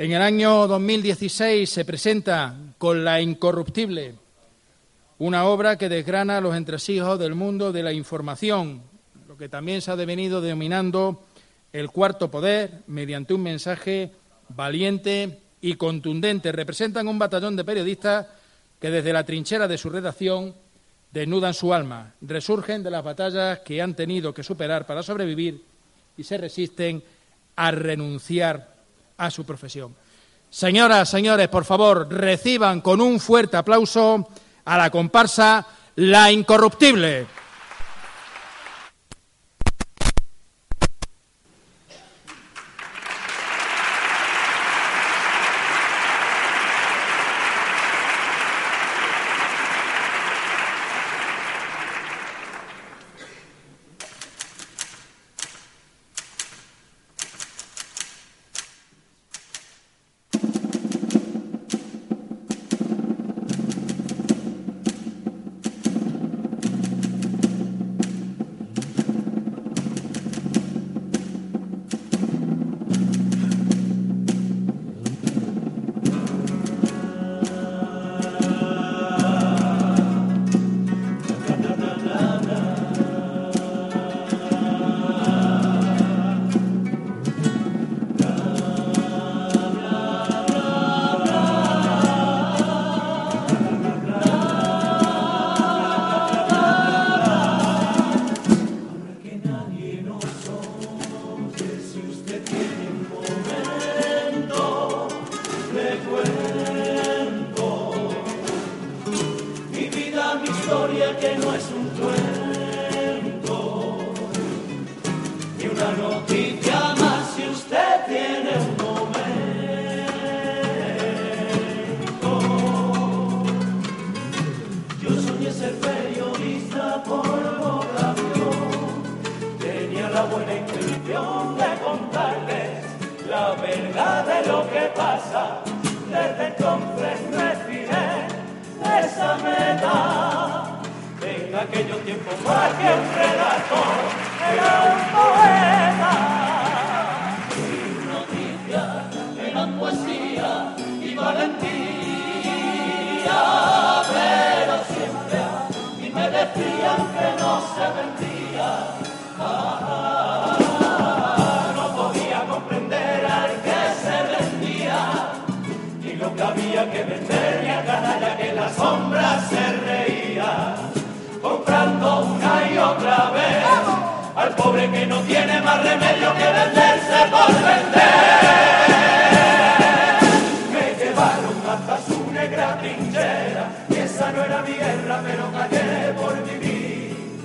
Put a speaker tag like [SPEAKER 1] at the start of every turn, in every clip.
[SPEAKER 1] En el año 2016 se presenta con La Incorruptible, una obra que desgrana los entresijos del mundo de la información, lo que también se ha devenido denominando el cuarto poder, mediante un mensaje valiente y contundente. Representan un batallón de periodistas que desde la trinchera de su redacción desnudan su alma, resurgen de las batallas que han tenido que superar para sobrevivir y se resisten a renunciar a su profesión. Señoras, señores, por favor, reciban con un fuerte aplauso a la comparsa La Incorruptible. una noticia más si usted tiene un momento. Yo soñé ser periodista por vocación, tenía la buena intención de contarles la verdad de lo que pasa. Desde entonces me fijé esa meta en aquellos tiempos más que un relato. Eran poeja, sin noticia, era poesía y valentía, pero siempre, y me decían que no se vendía, no podía comprender al que se vendía, y lo que había que vender y a canalla que las sombras se. que no tiene más remedio que venderse por vender. Me llevaron hasta su negra trinchera, y esa no era mi guerra, pero callé por vivir.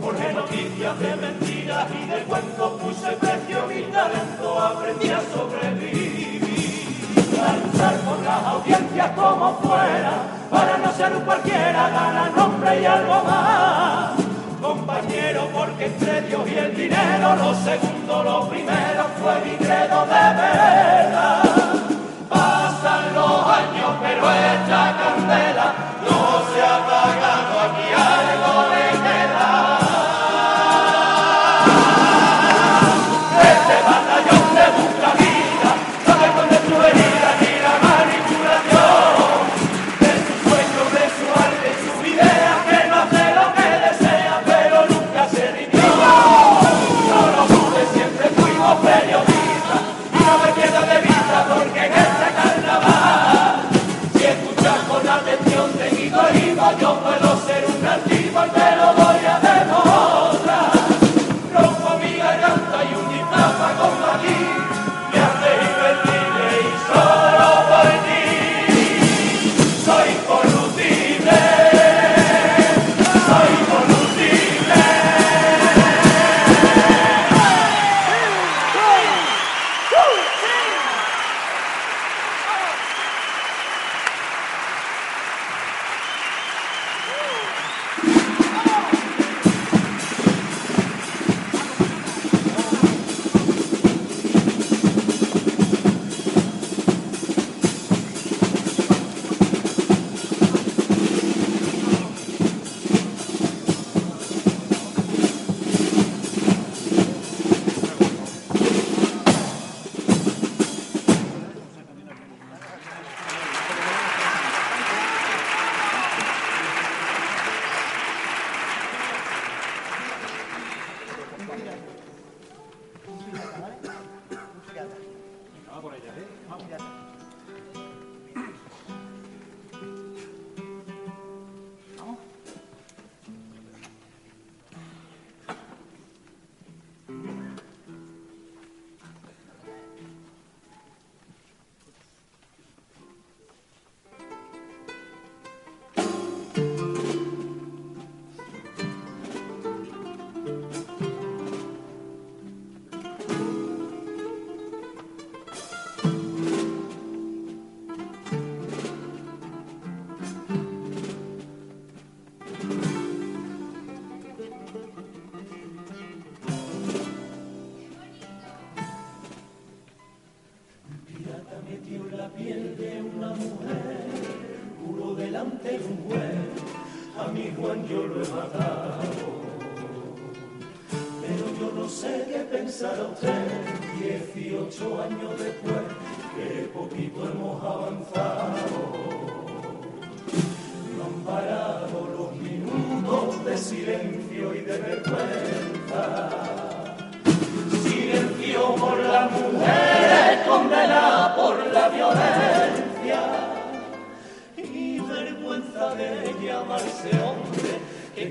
[SPEAKER 1] Porque noticias de mentiras y de cuentos puse precio, mi talento aprendí a sobrevivir. A luchar por las audiencias como fuera, para no ser un cualquiera, ganar nombre y algo más porque entre Dios y el dinero lo segundo, lo primero fue mi credo de verdad. Pasan los años, pero esta candela no se ha apagado, aquí algo le queda. Este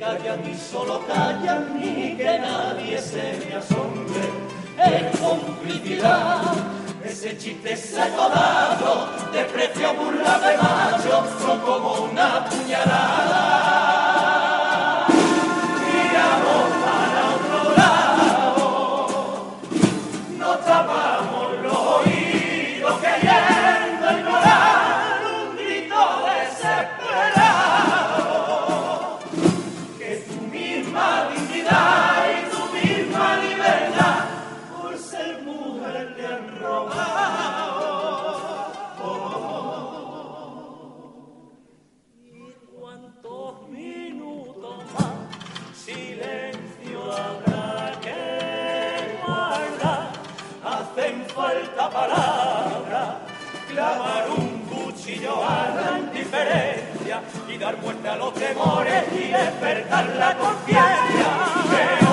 [SPEAKER 1] callan y solo callan ni que nadie se me asombre. Es complicidad, ese chiste seco dado, de precio burla de macho, son como una puñalada. Aunque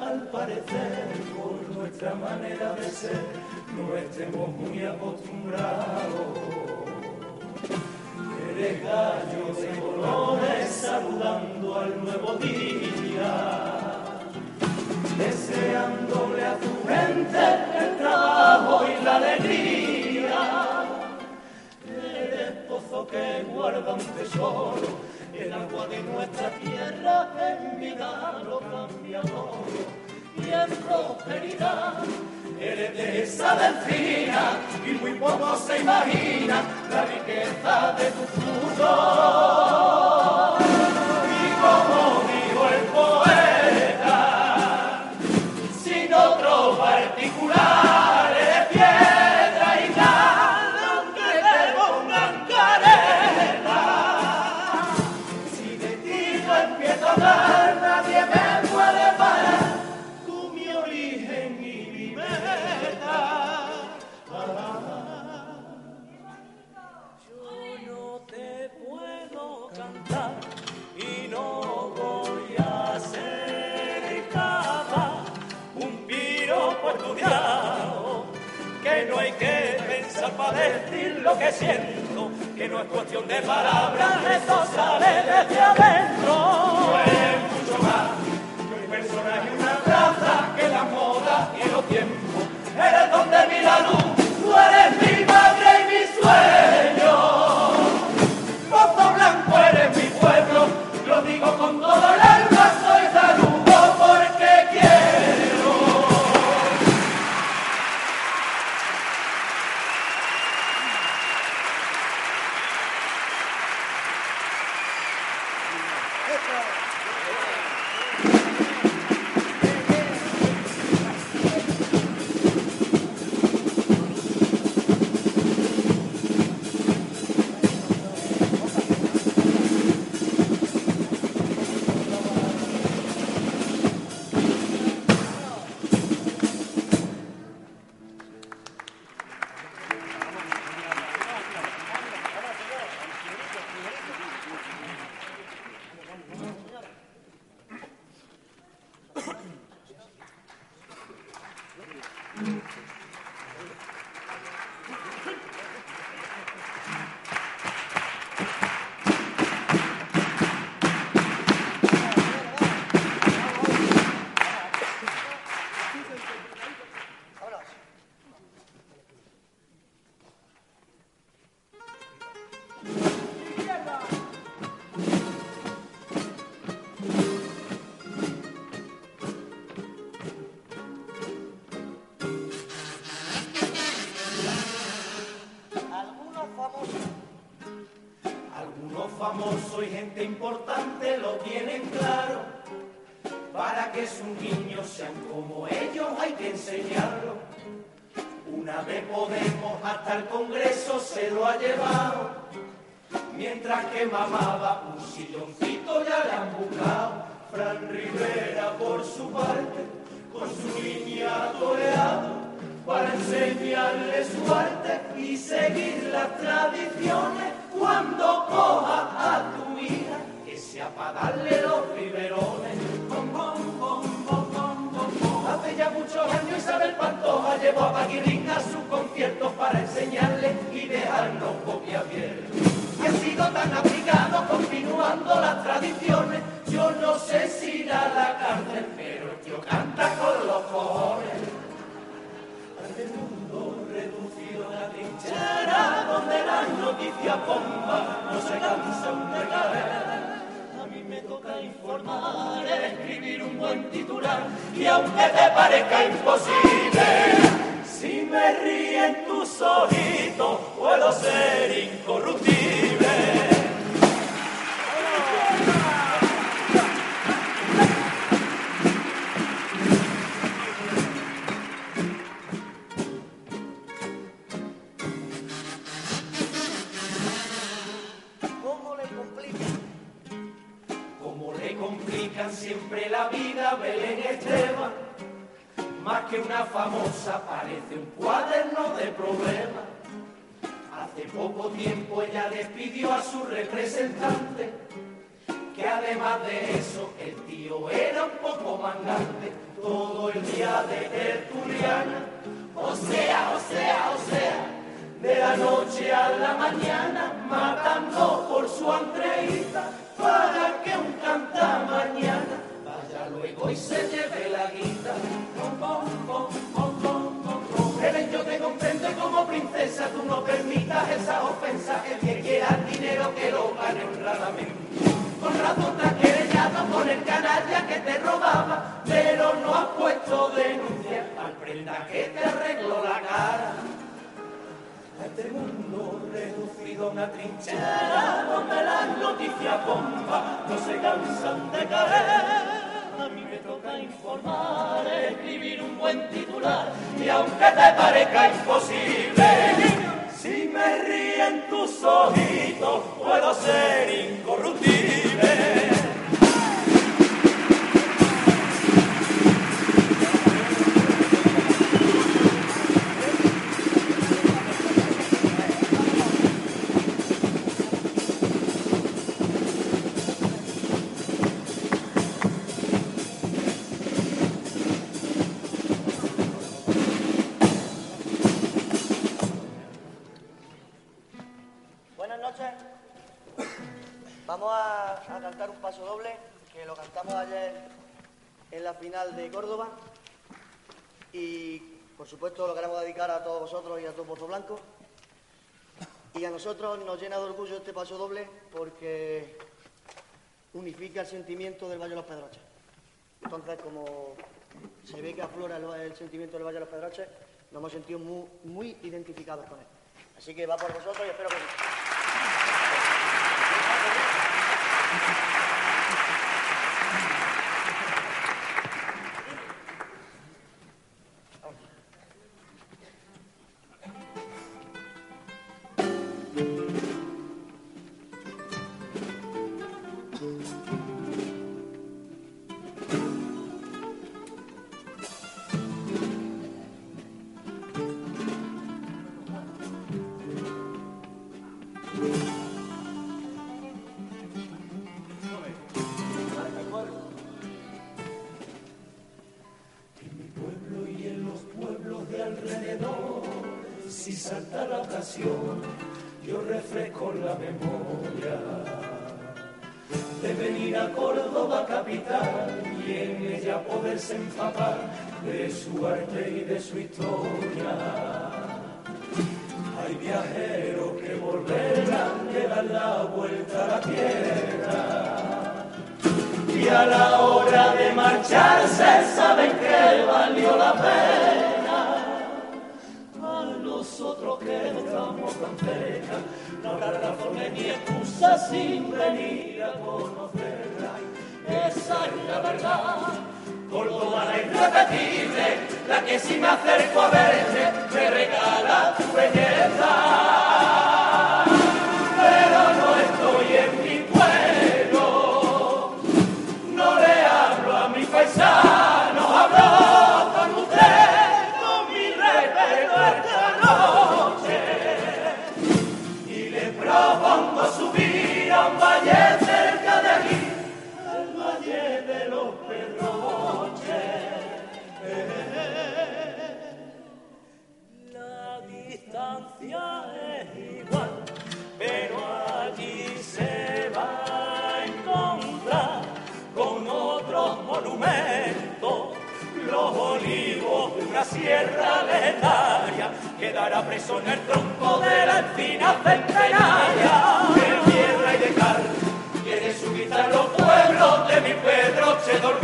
[SPEAKER 1] al parecer, por nuestra manera de ser, no estemos muy acostumbrados. Eres gallo de colores saludando al nuevo día, deseándole a tu gente el trabajo y la alegría. Eres pozo que guarda un tesoro el agua de nuestra tierra en vida lo cambia todo y en prosperidad. Eres de esa delfina y muy poco se imagina la riqueza de tu fruto. Eita! El Congreso se lo ha llevado. Mientras que mamaba un silloncito ya le han buscado. Fran Rivera por su parte, con su línea toreado, para enseñarle su arte y seguir las tradiciones cuando coja a tu hija, que sea para darle los biberones. Muchos años Isabel Pantoja llevó a Paquirrín a sus conciertos para enseñarle y dejarnos abiertos y ha sido tan aplicado continuando las tradiciones. Yo no sé si irá a la cárcel, pero el tío canta con los cojones. Este mundo reducido a una trinchera donde las noticias bombas no se cansan de caer. Informar, escribir un buen titular y aunque te parezca imposible, si me ríen tus ojitos, puedo ser incorruptible. Parece un cuaderno de problemas. Hace poco tiempo ella despidió a su representante, que además de eso el tío era un poco mangante, todo el día de tertuliana, o sea, o sea, o sea, de la noche a la mañana, matando por su entrevista, para que un canta mañana vaya luego y se lleve la guita. Princesa tú no permitas esas ofensas. El que quiera dinero que lo gane honradamente. Con razón te has querellado con el canalla que te robaba, pero no has puesto denuncia al prenda que te arregló la cara. A este mundo reducido a una trinchera donde las noticias bomba no se cansan de caer. A mí me toca informar, escribir un buen titular y aunque te parezca imposible, si me ríen tus ojitos puedo ser incorruptible.
[SPEAKER 2] Nosotros nos llena de orgullo este paso doble porque unifica el sentimiento del Valle de los Pedroches. Entonces, como se ve que aflora el, sentimiento del Valle de los Pedroches, nos hemos sentido muy, muy identificados con él. Así que va por vosotros y espero que...
[SPEAKER 1] venir a Córdoba capital y en ella poderse empapar de su arte y de su historia. Hay viajeros que volverán, que dan la vuelta a la tierra y a la hora de marcharse saben que valió la pena. Habrá razones ni excusas sin venir a conocerla. Esa es la verdad. Córdoba la irrepetible, la que si me acerco a verte me regala tu belleza. Sierra legendaria quedará preso en el tronco de la encina centenaria. De tierra y de carne quiere subir a los pueblos de mi Pedroche dormido. A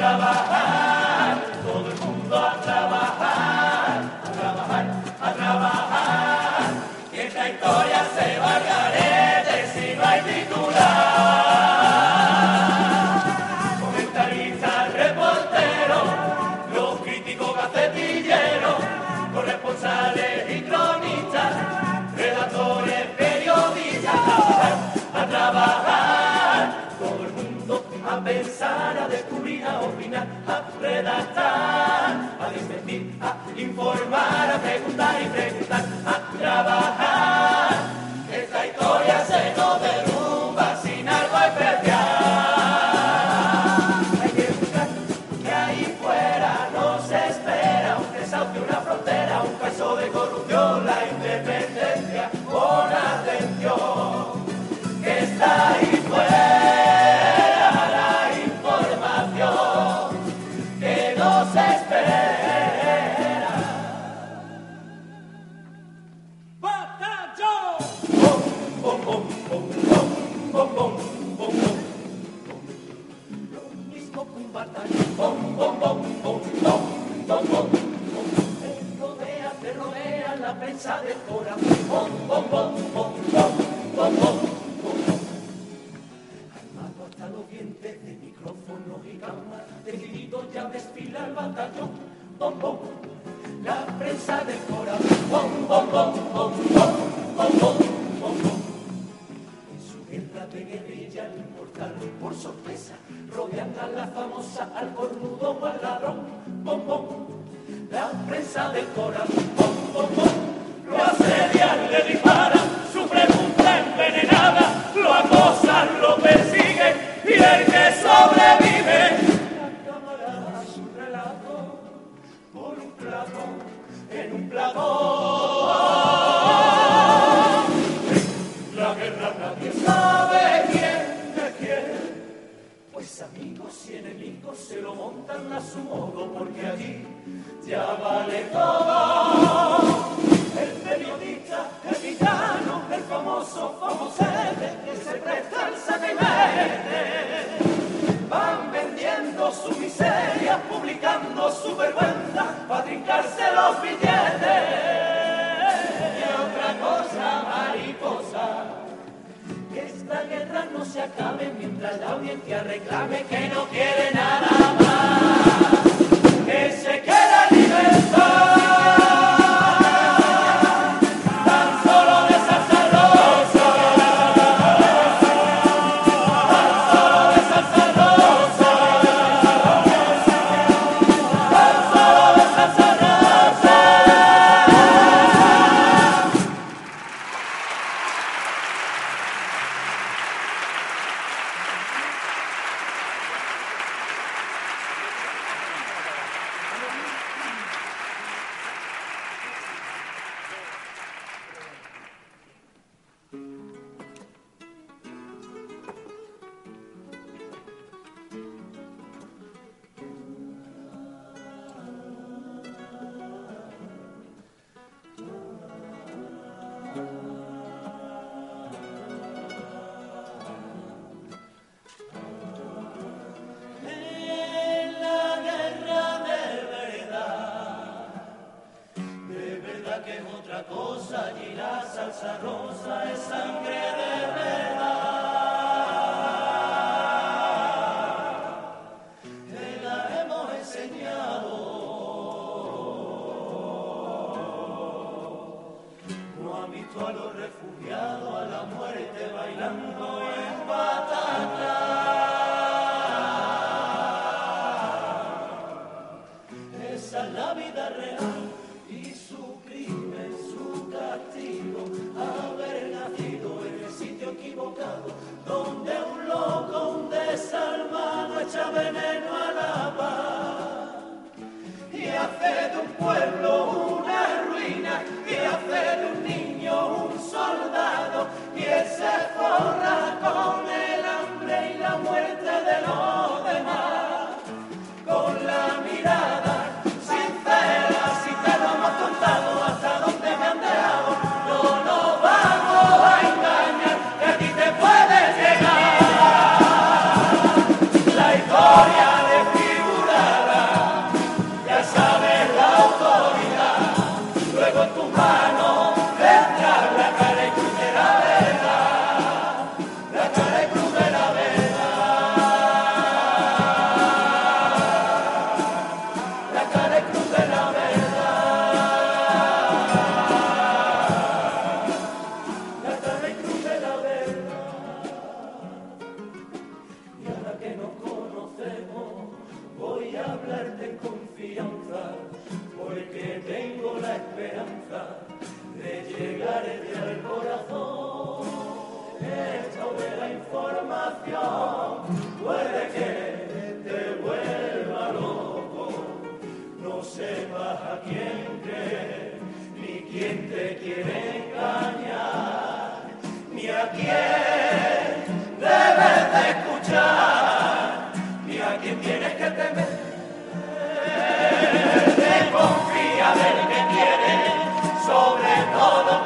[SPEAKER 1] trabalho. a opinar, a redactar, a discutir, a informar, a preguntar y preguntar. La guerra nadie sabe quién es quién. Pues amigos y enemigos se lo montan a su modo, porque aquí ya vale todo. El periodista, el villano, el famoso, famosete que se prestan, se que. Van vendiendo su miseria, publicando su vergüenza, para trincarse los billetes. se acabe mientras la audiencia reclame que no quiere nada más. Cristo a los refugiados, a la muerte bailando. Eh.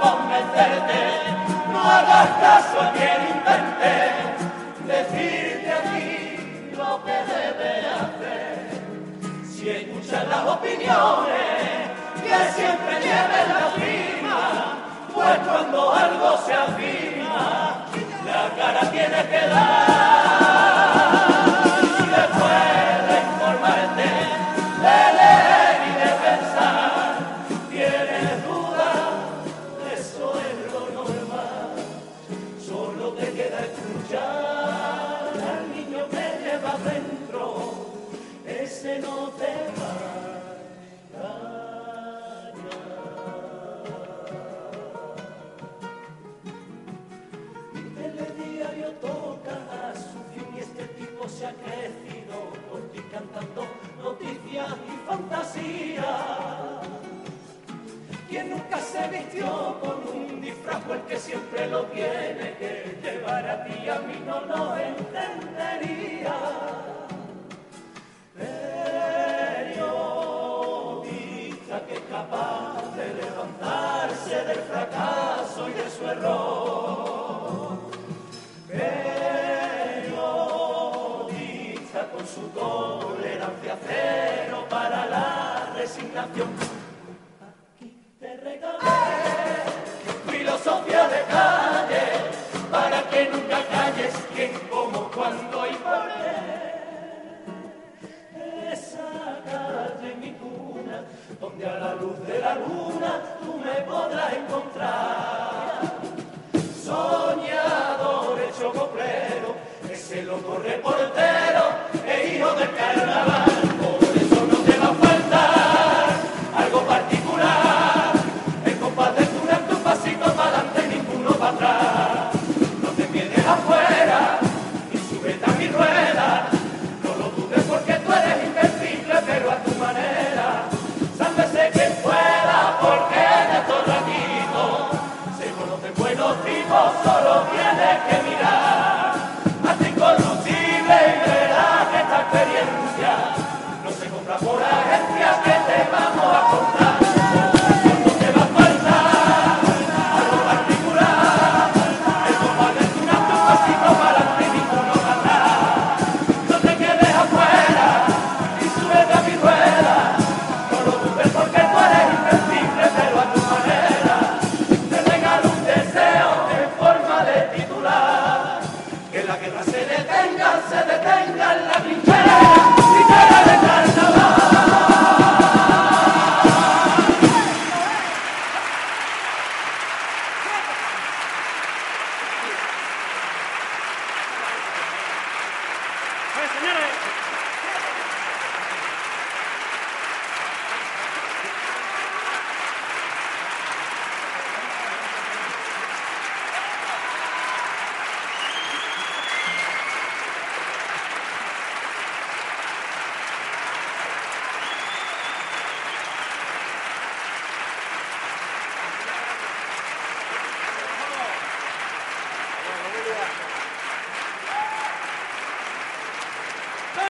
[SPEAKER 1] convencerte, no hagas caso a quien intente decirte a ti lo que debe hacer. Si escuchas las opiniones, que siempre lleven la firma, pues cuando algo se afirma, la cara tiene que dar. porque siempre lo tiene que llevar a ti, a mí no lo entendería. Periodista que es capaz de levantarse del fracaso y de su error. Periodista con su tolerancia cero para la resignación.